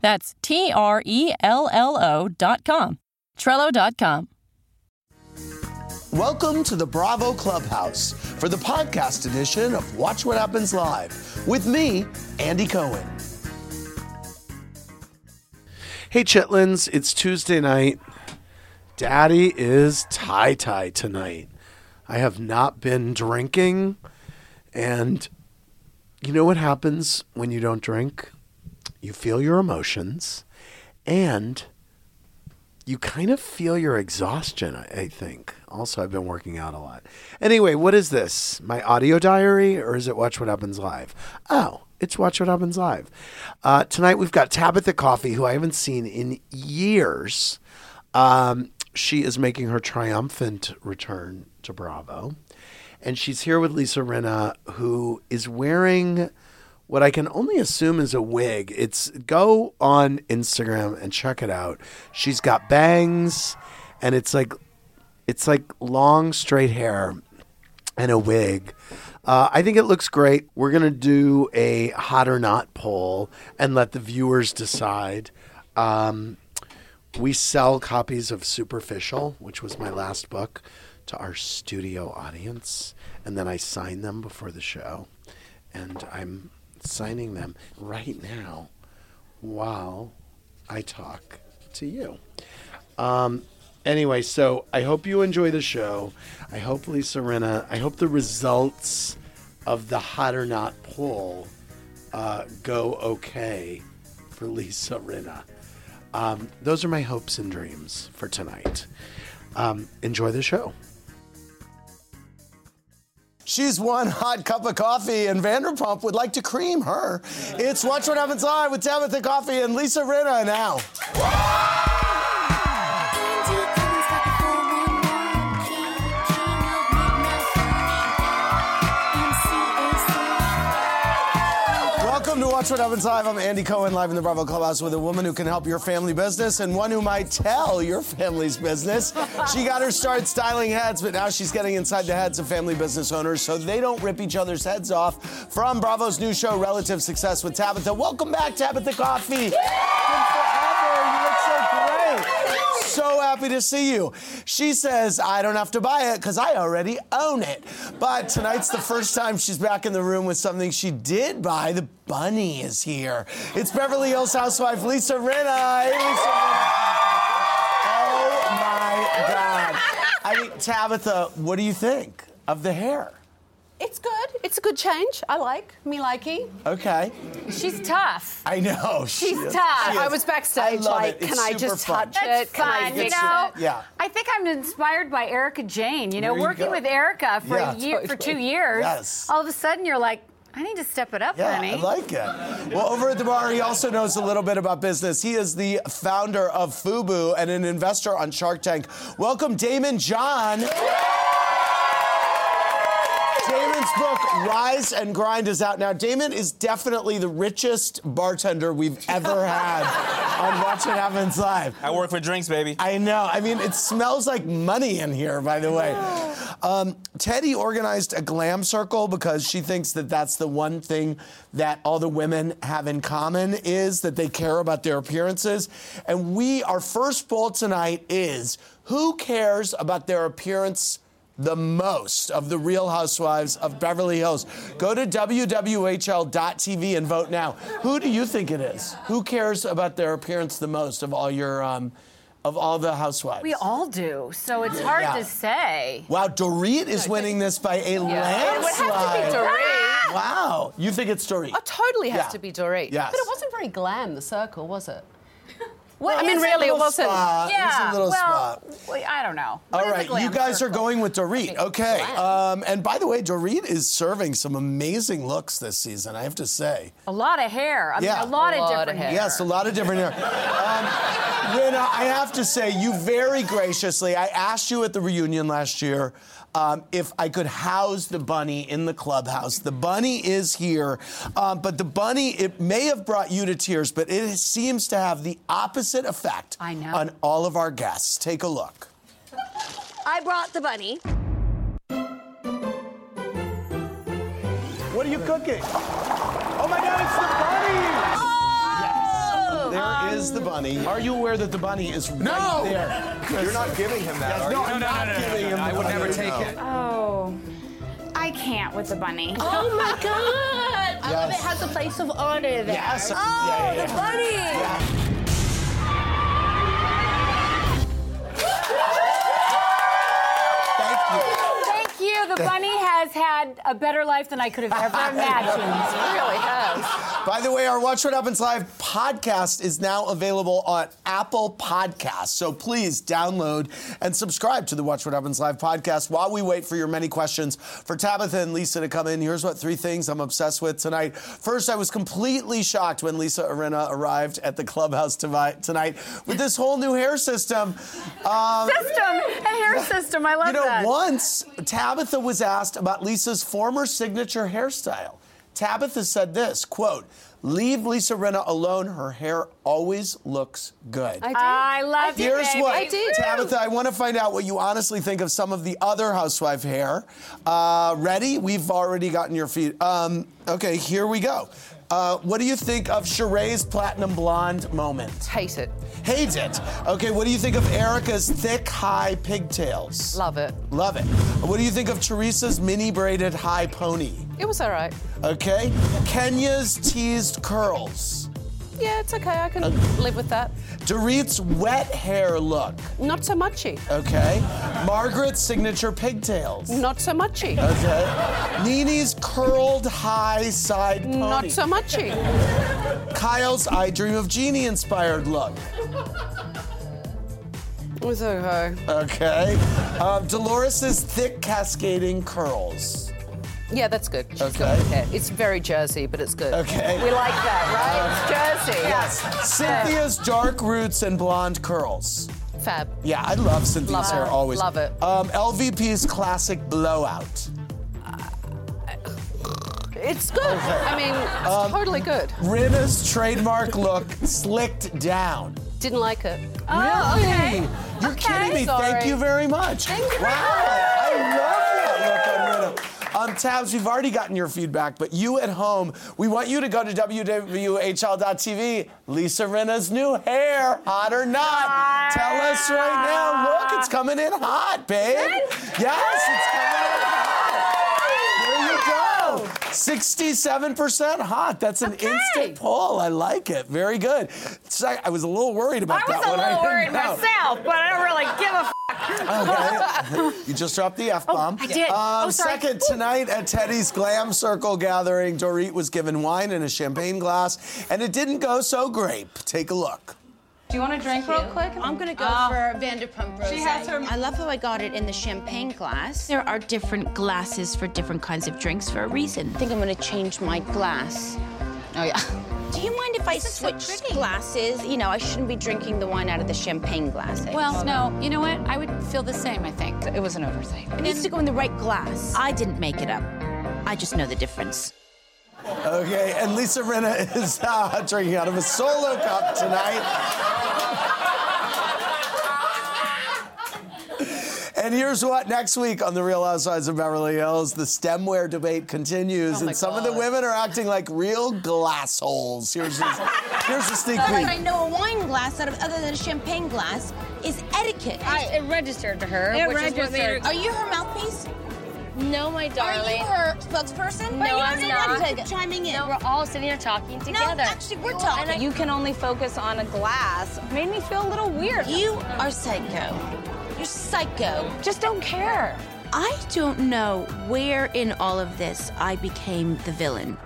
That's T R E L L O dot com. Trello dot com. Welcome to the Bravo Clubhouse for the podcast edition of Watch What Happens Live with me, Andy Cohen. Hey, Chitlins, it's Tuesday night. Daddy is tie tie tonight. I have not been drinking, and you know what happens when you don't drink? You feel your emotions, and you kind of feel your exhaustion, I think. Also, I've been working out a lot. Anyway, what is this? My audio diary, or is it Watch What Happens Live? Oh, it's Watch What Happens Live. Uh, tonight we've got Tabatha Coffey, who I haven't seen in years. Um, she is making her triumphant return to Bravo. And she's here with Lisa Rinna, who is wearing what I can only assume is a wig. It's go on Instagram and check it out. She's got bangs and it's like it's like long straight hair and a wig. Uh, I think it looks great. We're gonna do a hot or not poll and let the viewers decide. Um, we sell copies of Superficial, which was my last book, to our studio audience, and then I sign them before the show, and I'm signing them right now while I talk to you. Um, anyway, so I hope you enjoy the show. I hope Lisa I hope the results of the hot or not poll uh, go okay for Lisa Rinna. Um, those are my hopes and dreams for tonight. Um, enjoy the show. She's one hot cup of coffee, and Vanderpump would like to cream her. It's Watch What Happens Live with Tabatha Coffey and Lisa Rinna now. Watch What Happens Live. I'm Andy Cohen, live in the Bravo Clubhouse with a woman who can help your family business and one who might tell your family's business. She got her start styling heads, but now she's getting inside the heads of family business owners so they don't rip each other's heads off. From Bravo's new show, Relative Success with Tabatha. Welcome back, Tabatha Coffey. Been happy to see you. She says, I don't have to buy it because I already own it. But tonight's the first time she's back in the room with something she did buy. The bunny is here. It's Beverly Hills housewife Lisa Rinna. Hey, Lisa. Oh my God. I mean, Tabatha, what do you think of the hair? It's a good change. I like me likey. Okay. She's tough. I know. She's she is. tough. She I was backstage I love like, it. It's can I just fun. touch it? Can I Fun, you know. it? Yeah. I think I'm inspired by Erika Jayne. You know, you working go. with Erika for Yeah, a year, for two years. Yes. All of a sudden, you're like, I need to step it up, Yeah, honey. I like it. Well, over at the bar, he also knows a little bit about business. He is the founder of Fubu and an investor on Shark Tank. Welcome, Daymond John. Daymond's book, Rise and Grind, is out now. Daymond is definitely the richest bartender we've ever had on Watch What Happens Live. I work for drinks, baby. I know. I mean, it smells like money in here, by the way. Um, Teddi organized a glam circle because she thinks that that's the one thing that all the women have in common is that they care about their appearances. And we, our first poll tonight is who cares about their appearance the most of the Real Housewives of Beverly Hills. Go to wwhl.tv and vote now. Who do you think it is? Who cares about their appearance the most of all your um, of all the housewives? We all do, so it's hard Yeah. to say. Wow, Dorit is winning this by a It would have landslide. to be Dorit. Wow, you think it's Dorit? It totally has Yeah. to be Dorit. Yes. But it wasn't very glam, the circle, was it? Well, I mean, It's a really, it wasn't. spot. yeah. It's a little well, spot. well, I don't know. All What is a right, you guys are going with Dorit. Okay. Um, and by the way, Dorit is serving some amazing looks this season, I have to say. A lot of hair. I Yeah. mean, a lot, A of lot of different hair. hair. Yes, a lot of different hair. Um, Rinna, I have to say, you very graciously, I asked you at the reunion last year um, if I could house the bunny in the clubhouse. The bunny is here, um, but the bunny, it may have brought you to tears, but it seems to have the opposite effect I know. on all of our guests. Take a look. I brought the bunny. What are you cooking? Oh my God, it's the bunny! Yes, there um, is the bunny. Are you aware that the bunny is No! right there? You're not giving him that, are no, you? I'm not giving him I would never take no. it. Oh, I can't with the bunny. Oh my god! I love it has a place of honor there. Yes. Oh, Yeah, yeah, the bunny! Thank you. Thank you. The bunny has had a better life than I could have ever imagined. It really has. By the way, our Watch What Happens Live podcast is now available on Apple Podcasts. So please download and subscribe to the Watch What Happens Live podcast while we wait for your many questions for Tabatha and Lisa to come in. Here's what three things I'm obsessed with tonight. First, I was completely shocked when Lisa Rinna arrived at the clubhouse tovi- tonight with this whole new hair system. Um, System, a hair system. I love that. you know, that. once Tabatha was asked about Lisa's former signature hairstyle. Tabatha said this quote, leave Lisa Rinna alone. Her hair always looks good. I did. I love you, Here's baby. what, I did. Tabatha, I want to find out what you honestly think of some of the other housewife hair. Uh, ready? We've already gotten your feet. Um, okay, here we go. Uh, what do you think of Sheree's platinum blonde moment? Hate it. Hate it. Okay, what do you think of Erika's thick, high pigtails? Love it. Love it. What do you think of Teresa's mini braided high pony? It was all right. Okay. Kenya's teased curls. Yeah, it's okay. I can live with that. Dorit's wet hair look. Not so muchy. Okay. Margaret's signature pigtails. Not so muchy. Okay. Nene's curled high side pony. Not so muchy. Kyle's I Dream of Jeannie inspired look. It was okay. Okay. Um, Dolores's thick cascading curls. Yeah, that's good. She's Okay. hair. It's very Jersey, but it's good. Okay. We like that, right? It's Jersey. Yes. Cynthia's dark roots and blonde curls. Fab. Yeah, I love Cynthia's Love hair it. always. Love it. Um, LVP's classic blowout. It's good. I mean, it's Um, totally good. Rinna's trademark look slicked down. Didn't like it. Oh, okay. You're Okay, kidding me. Thank you very much. Thank you. Wow. I love Um, Tabs, we've already gotten your feedback, but you at home, we want you to go to WWHL.tv. Lisa Rinna's new hair, hot or not. Tell us right now. Look, it's coming in hot, babe. Yes, it's coming in hot. There you go. 67% hot. That's an Okay. instant pull. I like it. Very good. It's like- I was a little worried about I that was a little worried know. myself, but I don't really give a f- Okay. you just dropped the F bomb. I did. Um, Oh, sorry. Second, tonight at Teddi's Glam Circle gathering, Dorit was given wine in a champagne glass, and it didn't go so great. Take a look. Do you want a drink real quick? I'm gonna go for Vanderpump Rose. She has her- I love how I got it in the champagne glass. There are different glasses for different kinds of drinks for a reason. I think I'm gonna change my glass. Oh yeah. Do you mind if I switch glasses? You know, I shouldn't be drinking the wine out of the champagne glass. Well, no, you know what? I would feel the same, I think. It was an oversight. it needs to go in the right glass. I didn't make it up. I just know the difference. Okay, and Lisa Rinna is uh, drinking out of a solo cup tonight. And here's what next week on The Real Housewives of Beverly Hills, the stemware debate continues, Oh and some of the women are acting like real glass holes. Here's the, here's the sneak But I know a wine glass out of other than a champagne glass is etiquette. I, it registered to her. It which is what registered. made her- Are you her mouthpiece? No, my darling. Are you her spokesperson? No, you I'm don't. Like chiming in. No, we're all sitting here talking together. No, actually, we're talking. You can only focus on a glass. Made me feel a little weird. You are psycho. You're psycho. just don't care. I don't know where in all of this I became the villain.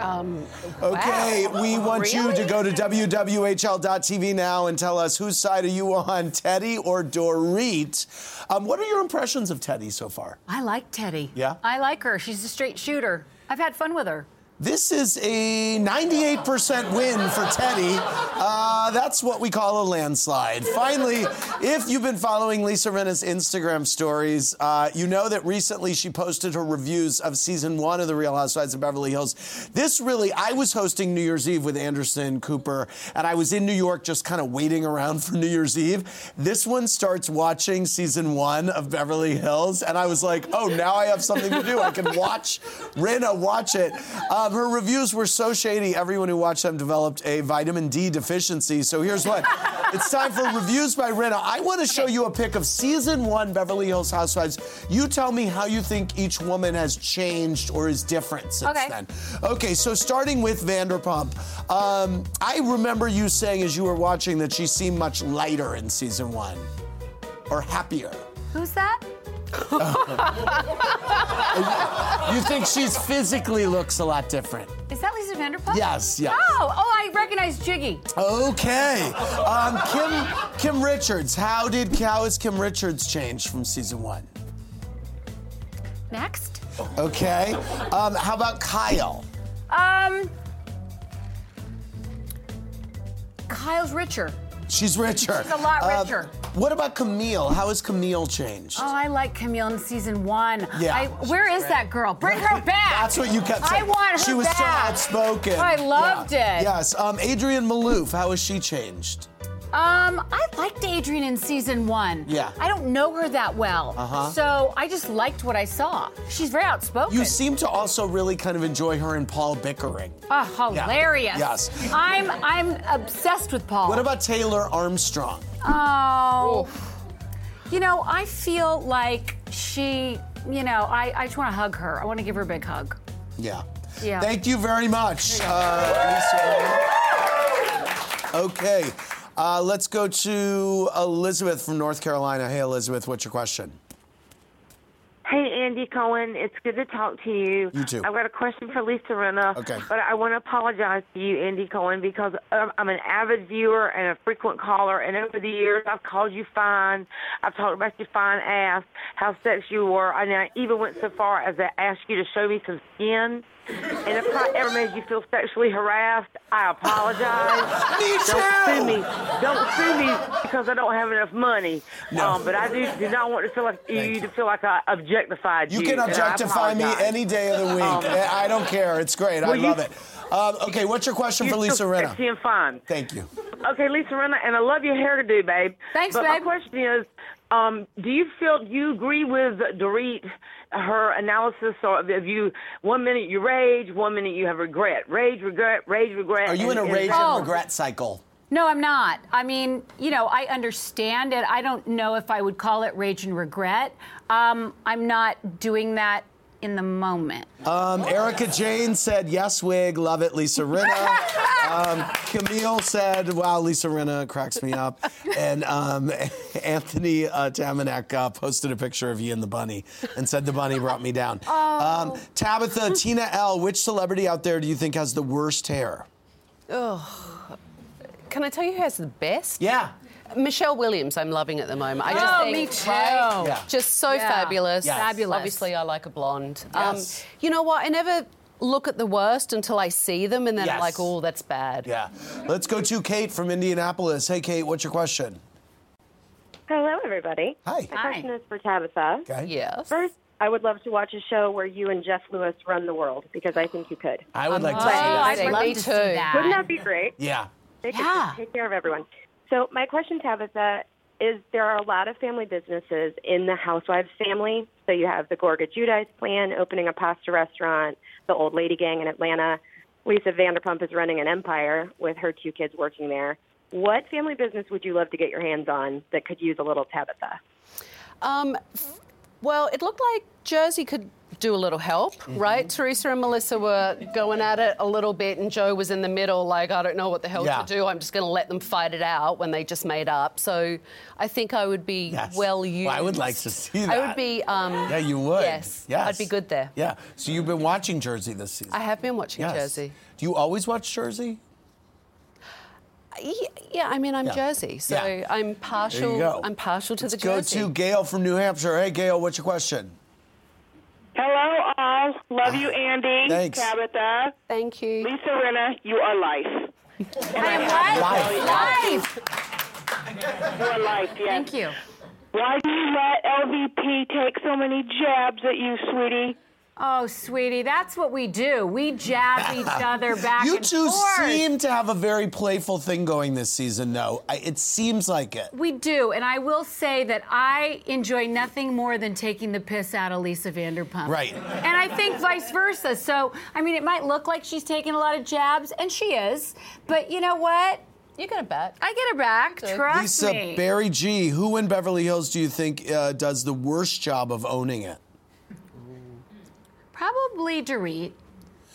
Um, Okay, Wow. we want you to go to WWHL.tv now and tell us whose side are you on, Teddi or Dorit? Um, what are your impressions of Teddi so far? I like Teddi. Yeah? I like her. She's a straight shooter. I've had fun with her. This is a 98% win for Teddi. Uh, that's what we call a landslide. Finally, if you've been following Lisa Rinna's Instagram stories, uh, you know that recently she posted her reviews of season one of The Real Housewives of Beverly Hills. This really, I was hosting New Year's Eve with Anderson Cooper, and I was in New York just kind of waiting around for New Year's Eve. This one starts watching season one of Beverly Hills, and I was like, oh, now I have something to do. I can watch Rinna watch it. Um, her reviews were so shady, everyone who watched them developed a vitamin D deficiency. So here's what it's time for reviews by Rinna. I want to show you a pic of season one Beverly Hills Housewives. You tell me how you think each woman has changed or is different since Okay. then. Okay, so starting with Vanderpump, um, I remember you saying as you were watching that she seemed much lighter in season one or happier. Who's that? You think she's physically looks a lot different. Is that Lisa Vanderpump? Yes, yes. Oh, oh, I recognize Giggy. Okay. Um, Kim Kim Richards. How did how has Kim Richards changed from season one? Next. Okay. Um, how about Kyle? Um, Kyle's richer. She's richer. She's a lot Um, richer. What about Camille? How has Camille changed? Oh, I like Camille in season one. Yeah. I, where is that girl? Bring her back. That's what you kept saying. I want her She was so back. outspoken. I loved Yeah. it. Yes. Um, Adrienne Maloof. How has she changed? Um, I liked Adrienne in season one. Yeah. I don't know her that well. Uh-huh. So I just liked what I saw. She's very outspoken. You seem to also really kind of enjoy her and Paul bickering. Oh, Yeah. hilarious. Yes. I'm I'm obsessed with Paul. What about Taylor Armstrong? Oh. You know, I feel like she, you know, I, I just want to hug her. I want to give her a big hug. Yeah. Yeah. Thank you very much, uh, Lisa. Okay. Uh, let's go to Elizabeth from North Carolina. Hey, Elizabeth, what's your question? Andy Cohen. It's good to talk to you. You too. I've got a question for Lisa Rinna. Okay. But I want to apologize to you, Andy Cohen, because um, I'm an avid viewer and a frequent caller, and over the years I've called you fine. I've talked about your fine ass, how sexy you were, and I even went so far as to ask you to show me some skin. And if I ever made you feel sexually harassed, I apologize. Me Don't sue me. Don't sue me because I don't have enough money. No. Um, but I do, do not want to feel like you to feel like I objectified you. You can objectify me any day of the week. Um, I don't care. It's great. I well, you- love it. Um, okay, what's your question for You're Lisa still Rinna? sexy and fine. Thank you. Okay, Lisa Rinna, and I love your hairdo, babe. Thanks, but babe. my question is, um, do you feel do you agree with Dorit, her analysis, or of you? One minute you rage, one minute you have regret. Rage, regret, rage, regret. Are you in a and rage that- and regret cycle? No, I'm not. I mean, you know, I understand it. I don't know if I would call it rage and regret. Um, I'm not doing that in the moment. Um, Erika Jayne said, yes, wig, love it, Lisa Rinna. um, Camille said, wow, Lisa Rinna cracks me up. And um, Anthony uh, Tamanek uh, posted a picture of you and the bunny and said, the bunny brought me down. Um, Tabatha, Tina L., which celebrity out there do you think has the worst hair? Can I tell you who has the best? Yeah. Michelle Williams, I'm loving at the moment. I just Oh, think, me too. right? Yeah. Just so Yeah. fabulous. Yes. Fabulous. Obviously, I like a blonde. Yes. Um, you know what? I never look at the worst until I see them, and then I'm like, oh, that's bad. Yeah. Let's go to Kate from Indianapolis. Hey, Kate, what's your question? Hello, everybody. Hi. My Hi. question is for Tabatha. Okay. Yes. First, I would love to watch a show where you and Jeff Lewis run the world because I think you could. I would like to Oh, see that. I'd Me love too. to see that. Wouldn't that be great? Yeah. They could Yeah. take care of everyone. So my question, Tabatha, is there are a lot of family businesses in the Housewives family. So you have the Gorga Judice plan opening a pasta restaurant, the Old Lady Gang in Atlanta. Lisa Vanderpump is running an empire with her two kids working there. What family business would you love to get your hands on that could use a little Tabatha? Um, Well, it looked like Jersey could do a little help, right? Teresa and Melissa were going at it a little bit, and Joe was in the middle, like, I don't know what the hell Yeah. to do. I'm just going to let them fight it out when they just made up. So I think I would be Yes. well used. Well, I would like to see that. I would be. Um, Yeah, you would. Yes. Yes. I'd be good there. Yeah. So you've been watching Jersey this season. I have been watching Yes. Jersey. Do you always watch Jersey? Yeah, yeah, I mean, I'm Yeah. Jersey, so Yeah. I'm partial. go. I'm partial to Let's the go Jersey. to Gail from New Hampshire. Hey, Gail, what's your question? Hello, all. Love you, ah, Andy. Thanks. Tabatha. Thank you. Lisa Rinna, you are life. And I Life. Life. You are life, yes. Thank you. Why do you let LVP take so many jabs at you, sweetie? Oh, sweetie, that's what we do. We jab each other back and forth. You and two forth. seem to have a very playful thing going this season, though. I, it seems like it. We do, and I will say that I enjoy nothing more than taking the piss out of Lisa Vanderpump. Right. And I think vice versa. So, I mean, it might look like she's taking a lot of jabs, and she is, but you know what? You get a bet. I get her back. Trust Lisa me. Lisa, Barry G, who in Beverly Hills do you think uh, does the worst job of owning it? Probably Dorit.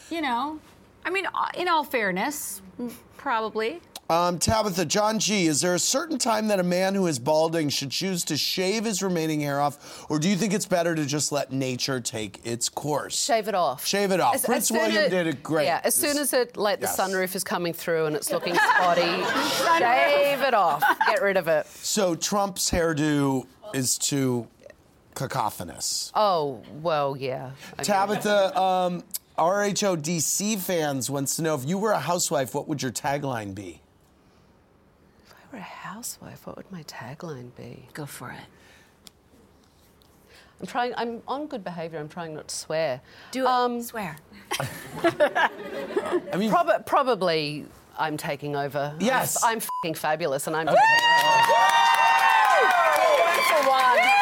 You know, I mean, uh, in all fairness, mm, probably. Um, Tabatha, John G, is there a certain time that a man who is balding should choose to shave his remaining hair off, or do you think it's better to just let nature take its course? Shave it off. Shave it off. As- as Prince soon William as- did it great. Yeah, as soon as it like Yes. the sunroof is coming through and it's looking spotty, shave it off. Get rid of it. So Trump's hairdo is too cacophonous. Oh well, yeah. I Tabatha, um, RHODC fans wants to know if you were a housewife, what would your tagline be? If I were a housewife, what would my tagline be? Go for it. I'm trying. I'm on good behaviour. I'm trying not to swear. Do it. Um, Swear. I mean, prob- probably I'm taking over. Yes. I'm, f- I'm fing fabulous, and I'm. One for one. We're one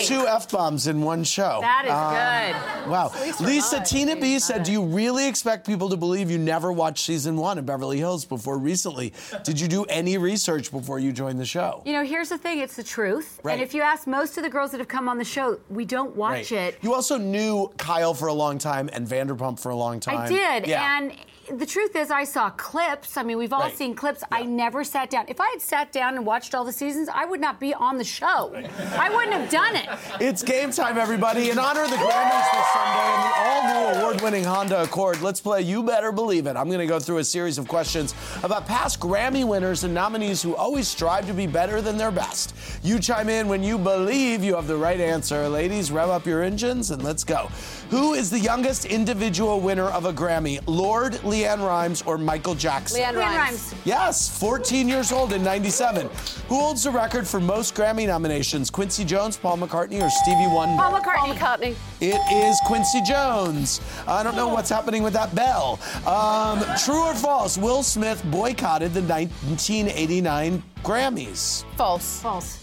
two f bombs in one show. That is Uh, good. Wow. Lisa Tina B said, Do you really expect people to believe you never watched season one of Beverly Hills before recently? Did you do any research before you joined the show? You know, here's the thing it's the truth. Right. And if you ask most of the girls that have come on the show, we don't watch Right. it. You also knew Kyle for a long time and Vanderpump for a long time. I did. Yeah. And the truth is, I saw clips. I mean, we've all Right. seen clips. I never sat down. If I had sat down and watched all the seasons, I would not be on the show. I wouldn't have done it. It's game time, everybody. In honor of the Grammys this Sunday and the all-new award-winning Honda Accord, let's play You Better Believe It. I'm going to go through a series of questions about past Grammy winners and nominees who always strive to be better than their best. You chime in when you believe you have the right answer. Ladies, rev up your engines and let's go. Who is the youngest individual winner of a Grammy? Lorde, LeAnn Rimes, or Michael Jackson? LeAnn LeAnn Rimes. Rimes. Yes, 14 years old in 97. Who holds the record for most Grammy nominations? Quincy Jones, Paul McCartney, or Stevie Wonder? Paul Paul McCartney. McCartney. It is Quincy Jones. I don't know what's happening with that bell. Um, true or false? Will Smith boycotted the 1989 Grammys. False. False.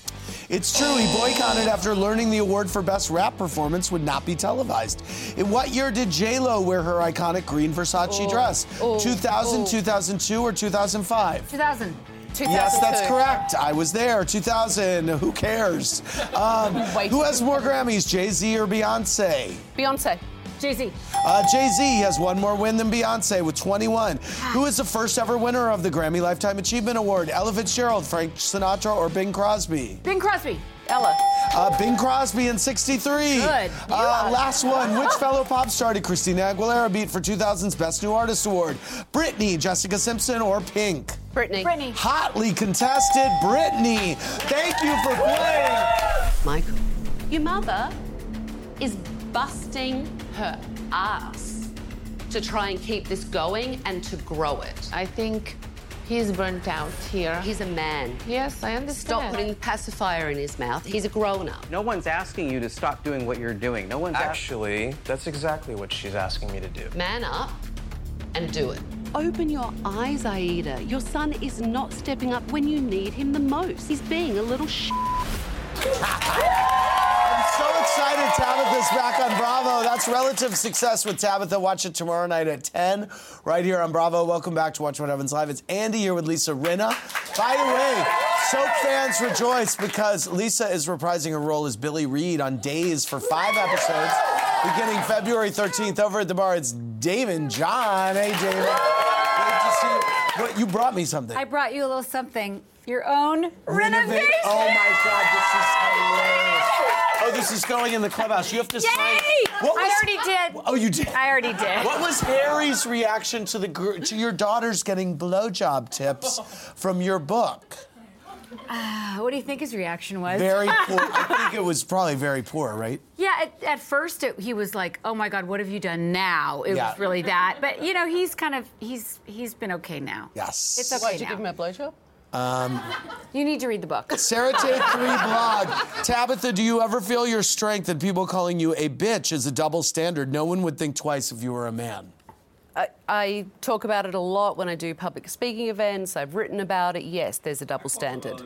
It's true. He boycotted after learning the award for best rap performance would not be televised. In what year did J Lo wear her iconic green Versace Oh, dress? oh, 2000, oh. 2002, or 2005? 2000. Yes, that's correct. I was there. 2000. Who cares? Um, who has more Grammys, Jay Z or Beyonce? Beyonce. Jay Z. Uh, Jay Z has one more win than Beyonce with 21. Who is the first ever winner of the Grammy Lifetime Achievement Award? Ella Fitzgerald, Frank Sinatra, or Bing Crosby? Bing Crosby. Ella. Uh, Bing Crosby in 63. Good. Uh, last one. Which fellow pop star did Christina Aguilera beat for 2000's Best New Artist Award? Britney, Jessica Simpson, or Pink? Britney. Britney. Hotly contested, Britney. Thank you for playing. Michael. Your mother is busting her ass to try and keep this going and to grow it. I think he's burnt out here. He's a man. yes, I understand. Stop putting the pacifier in his mouth. He's a grown up. No one's asking you to stop doing what you're doing. No one's Actually, that's exactly what she's asking me to do. Man up and do it. Open your eyes, Aida. Your son is not stepping up when you need him the most. He's being a little sh. So excited Tabatha's back on Bravo. That's relative success with Tabatha. Watch it tomorrow night at 10, right here on Bravo. Welcome back to Watch What Happens Live. It's Andy here with Lisa Rinna. By the way, Soap fans rejoice because Lisa is reprising her role as Billie Reed on Days for five episodes, beginning February 13th. Over at the bar, it's and John. Hey, David. What, you brought me something. I brought you a little something. Your own Renovate- renovation. Oh my God, this is hilarious. Oh, this is going in the clubhouse. You have to sign. Yay! What I already did. Oh, you did. I already did. What was Harry's reaction to the to your daughters getting blowjob tips from your book? Uh, what do you think his reaction was? Very poor. I think it was probably very poor, right? Yeah, at, at first it, he was like, "Oh my God, what have you done now?" It Yeah. was really that, but you know, he's kind of he's he's been okay now. Yes. It's okay Why, did you now. give him a blowjob? Um, You need to read the book. Sarah Take Three blog. Tabatha, do you ever feel your strength and people calling you a bitch is a double standard? No one would think twice if you were a man. I, I talk about it a lot when I do public speaking events. I've written about it. Yes, there's a double standard.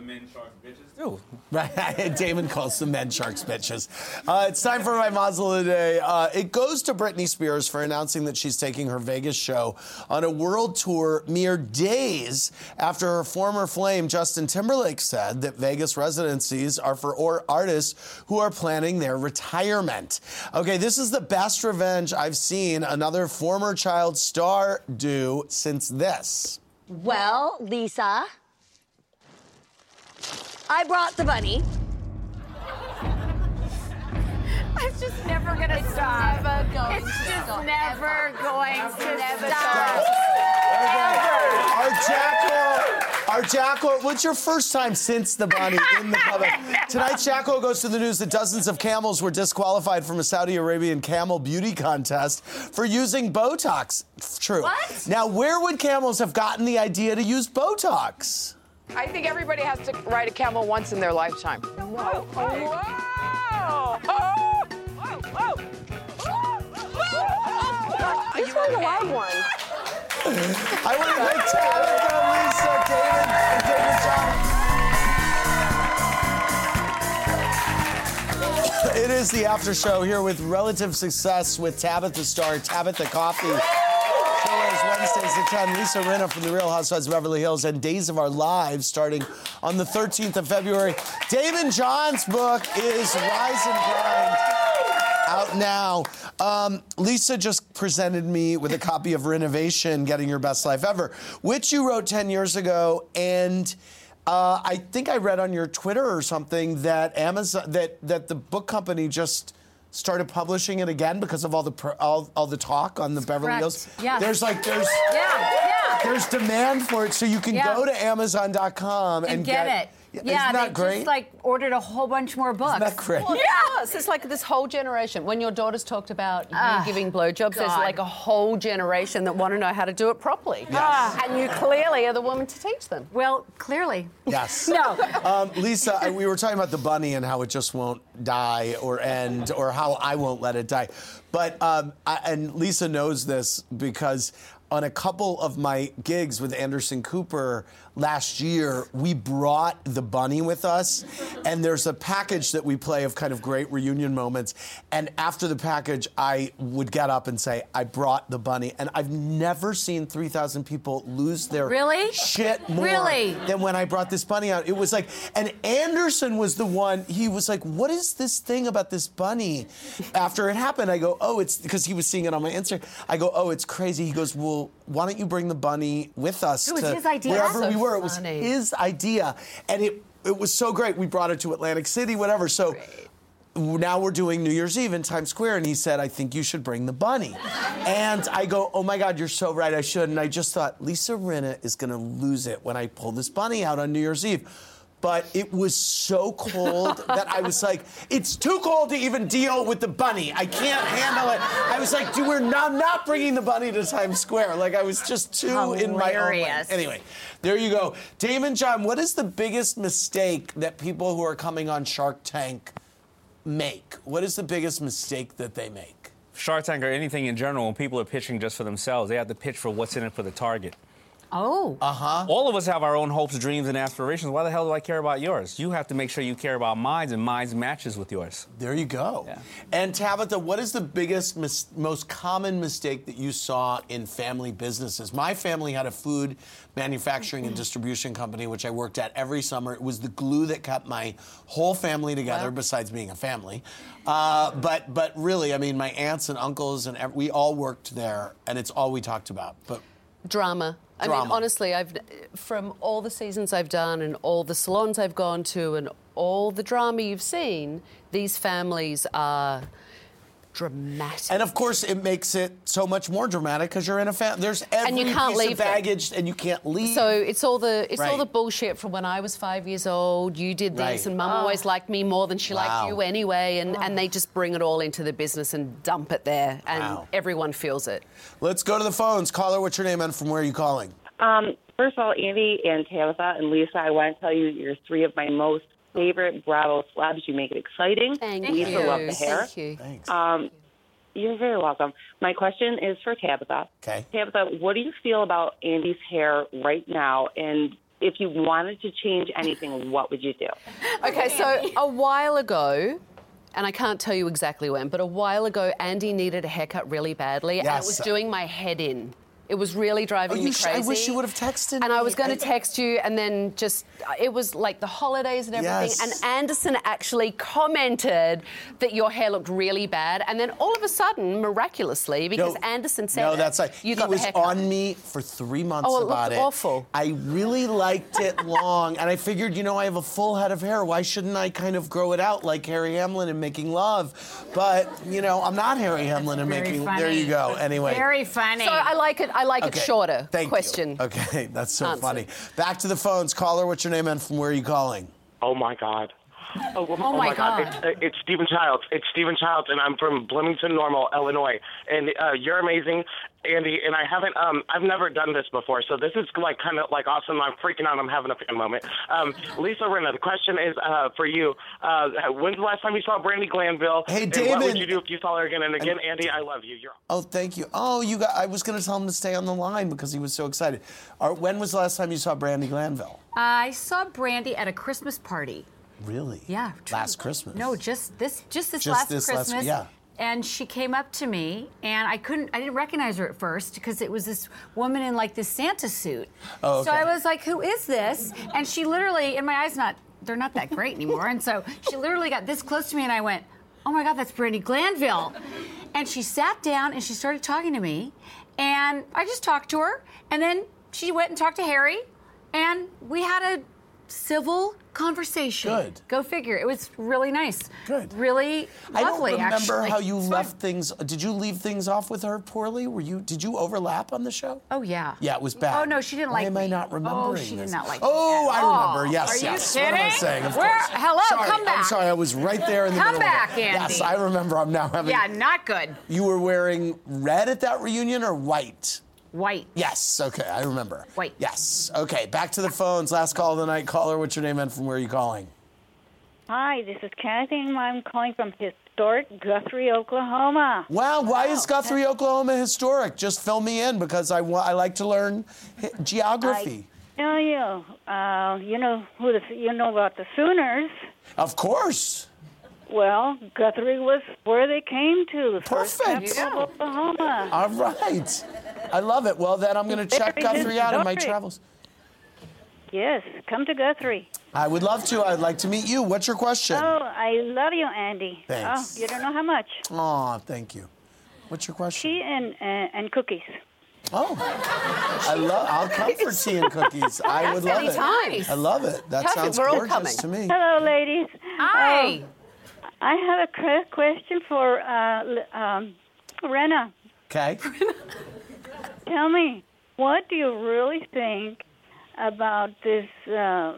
Ooh. Right. Daymond calls the men sharks bitches. Uh, it's time for my mazel of the day. Uh, it goes to Britney Spears for announcing that she's taking her Vegas show on a world tour mere days after her former flame, Justin Timberlake, said that Vegas residencies are for or artists who are planning their retirement. Okay, this is the best revenge I've seen another former child star do since this. Well, Lisa, I brought the bunny. It's just never gonna stop. it's just never going to stop. Our jackal, our jackal. What's your first time since the bunny in the public? Tonight, Jackal goes to the news that dozens of camels were disqualified from a Saudi Arabian camel beauty contest for using Botox. True. What? Now, where would camels have gotten the idea to use Botox? I think everybody has to ride a camel once in their lifetime. Whoa! Whoa! Whoa. Whoa. This was a wild one. I want to thank Tabatha, David, and David John. It is the after show here with relative success with Tabatha Star, Tabatha Coffey. Wednesdays at 10. Lisa Rinna from The Real Housewives of Beverly Hills and Days of Our Lives starting on the 13th of February. David John's book is Rise and Grind now. Um, Lisa just presented me with a copy of Renovation, Getting Your Best Life Ever, which you wrote 10 years ago. And uh, I think I read on your Twitter or something that Amazon, that, that the book company just started publishing it again because of all the all, all the talk on the Beverly. Hills. Yeah. There's like there's Yeah, yeah. there's demand for it, so you can Yeah. go to Amazon.com and, And get, it. Yeah, Yeah, isn't that they great? just like ordered a whole bunch more books. that great? Well, yes, it's like this whole generation. When your daughters talked about you Ah, giving blowjobs, there's like a whole generation that want to know how to do it properly. Yes. And you clearly are the woman to teach them. Well, clearly. Yes. No. Um, Lisa, we were talking about the bunny and how it just won't die or end, or how I won't let it die. But um, I, and Lisa knows this because on a couple of my gigs with Anderson Cooper last year, we brought the bunny with us, and there's a package that we play of kind of great reunion moments. And after the package, I would get up and say, "I brought the bunny," and I've never seen 3,000 people lose their Really? shit more Really? than when I brought this bunny out. It was like, and Anderson was the one, he was like, What is this thing about this bunny? After it happened, I go, Oh, it's because he was seeing it on my Instagram. I go, Oh, it's crazy. He goes, Well, why don't you bring the bunny with us It was to his idea? wherever So we were? It was his idea. And it, it was so great. We brought it to Atlantic City, whatever. So now we're doing New Year's Eve in Times Square, and he said, I think you should bring the bunny. And I go, Oh my God, you're so right, I should. And I just thought, Lisa Rinna is gonna lose it when I pull this bunny out on New Year's Eve. But it was so cold that I was like, it's too cold to even deal with the bunny. I can't handle it. I was like, dude, we're not, I'm not bringing the bunny to Times Square. Like, I was just too in my own. lane. Anyway, there you go. Daymond John, what is the biggest mistake that people who are coming on Shark Tank make? What is the biggest mistake that they make? Shark Tank or anything in general, when people are pitching just for themselves, they have to pitch for what's in it for the target. Oh. Uh huh. All of us have our own hopes, dreams, and aspirations. Why the hell do I care about yours? You have to make sure you care about mine, and mine matches with yours. There you go. And Tabatha, what is the biggest, mis- most common mistake that you saw in family businesses? My family had a food manufacturing and distribution company, which I worked at every summer. It was the glue that kept my whole family together, besides being a family. Uh, but, but really, I mean, my aunts and uncles and ev- we all worked there, and it's all we talked about. But Drama. I mean, honestly, I've from all the seasons I've done and all the salons I've gone to and all the drama you've seen, these families are dramatic. And of course, it makes it so much more dramatic because you're in a family. There's every And you can't piece leave of them. baggage, and you can't leave. So it's all the it's all Right. the bullshit from when I was five years old. You did this, Right. and Mum Oh. always liked me more than she Wow. liked you anyway, and, and they just bring it all into the business and dump it there, and Wow. everyone feels it. Let's go to the phones. Caller, what's your name and from where are you calling? Um, first of all, Andy and Tabitha and Lisa, I want to tell you you're three of my most favorite Bravo slabs. You make it exciting. Thank Lisa you. love the hair. Thank you. Thanks. Um, you're very welcome. My question is for Tabatha. Okay. Tabatha, what do you feel about Andy's hair right now? And if you wanted to change anything, what would you do? Okay, so a while ago, and I can't tell you exactly when, but a while ago, Andy needed a haircut really badly, and it was doing my head in. It was really driving Oh, me you sh- I wish you would have texted And I was going to text you, and then just it was like the holidays and everything. Yes. And Anderson actually commented that your hair looked really bad, and then all of a sudden, miraculously, because No, Anderson said no, that's right. you he got was on me for three months Oh, it about looked it. awful. I really liked it long, and I figured, you know, I have a full head of hair. Why shouldn't I kind of grow it out like Harry Hamlin in Making Love? But you know, I'm not Harry Hamlin in Making. funny. There you go. Anyway. Very funny. So I like it. I like Okay, it shorter. Thank Question. You. Okay, that's so Answer. funny. Back to the phones. Caller, what's your name and from where are you calling? Oh my God. Oh, oh my God. It's, uh, it's Stephen Childs. It's Stephen Childs, and I'm from Bloomington Normal, Illinois. And uh, you're amazing, Andy. And I haven't, um, I've never done this before, so this is like kind of like awesome. I'm freaking out. I'm having a fan moment. Um, Lisa Rinna, the question is uh, for you. Uh, when's the last time you saw Brandi Glanville? Hey, And what would you do if you saw her again? And again, Andy, I love you. You're Oh, thank you. Oh, you got. I was going to tell him to stay on the line because he was so excited. All right, when was the last time you saw Brandi Glanville? I saw Brandi at a Christmas party. Really? Yeah. true. Last Christmas. No, just this just this Just last this last- Christmas. yeah. And she came up to me, and I couldn't, I didn't recognize her at first because it was this woman in like this Santa suit. Oh, So. I was like, "Who is this?" And she literally, in my eyes, not they're not that great anymore. And so she literally got this close to me, and I went, "Oh my God, that's Brandi Glanville." And she sat down and she started talking to me, and I just talked to her, and then she went and talked to Harry, and we had a civil conversation. Good. Go figure. It was really nice. Good. Really lovely. I don't remember actually. how you It's left things. Did you leave things off with her poorly? Were you? Did you overlap on the show? Oh yeah. Yeah, it was bad. Oh no, she didn't Why like am me. I not oh, remembering Oh, she this? did not like Oh. I remember. Yes, Are you yes. kidding? What am I saying? Of Where? course. Hello, Sorry, come back. I'm sorry. I was right there in the Come middle back, of it. Yes, I remember. I'm now having. Yeah, not good. You were wearing red at that reunion or white? White. Yes. Okay, I remember. White. Yes. Okay. Back to the phones. Last call of the night. Caller, what's your name and from where are you calling? Hi, this is Kathy. and I'm calling from historic Guthrie, Oklahoma. Wow, why is Guthrie, Oklahoma historic? Just fill me in because I want. I like to learn hi- geography. Tell you, uh, you know who the you know about the Sooners. Of course. Well, Guthrie was where they came to. The first Perfect. capital of Oklahoma. All right. I love it. Well, then I'm going to check Guthrie out in my travels. Yes, come to Guthrie. I would love to. I'd like to meet you. What's your question? Oh, I love you, Andy. Thanks. Oh, you don't know how much. Aw, thank you. What's your question? Tea and uh, and cookies. Oh, I love. I'll come for tea and cookies. I would love it. Anytime. I love it. That Perfect. sounds We're all gorgeous coming. to me. Hello, ladies. Hi. Um, I have a question for uh, um, Rinna. Okay. Tell me, what do you really think about this uh,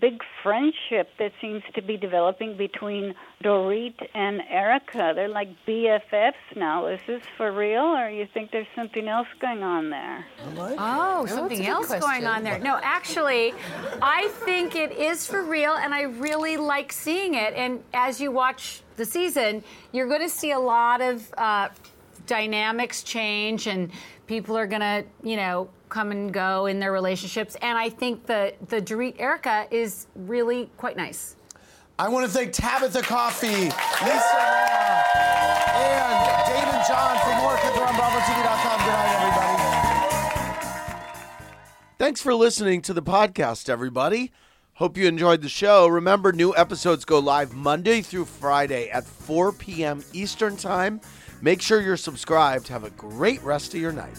big friendship that seems to be developing between Dorit and Erika? They're like BFFs now. Is this for real, or you think there's something else going on there? Oh, something else going on there. No, actually, I think it is for real, and I really like seeing it. And as you watch the season, you're going to see a lot of uh, dynamics change and people are gonna, you know, come and go in their relationships. And I think the the Dorit Erika is really quite nice. I want to thank Tabatha Coffey, Lisa Rinna, and David John for more. Click on BravoTV.com. Good night, everybody. Thanks for listening to the podcast, everybody. Hope you enjoyed the show. Remember, new episodes go live Monday through Friday at 4 p.m. Eastern Time. Make sure you're subscribed. Have a great rest of your night.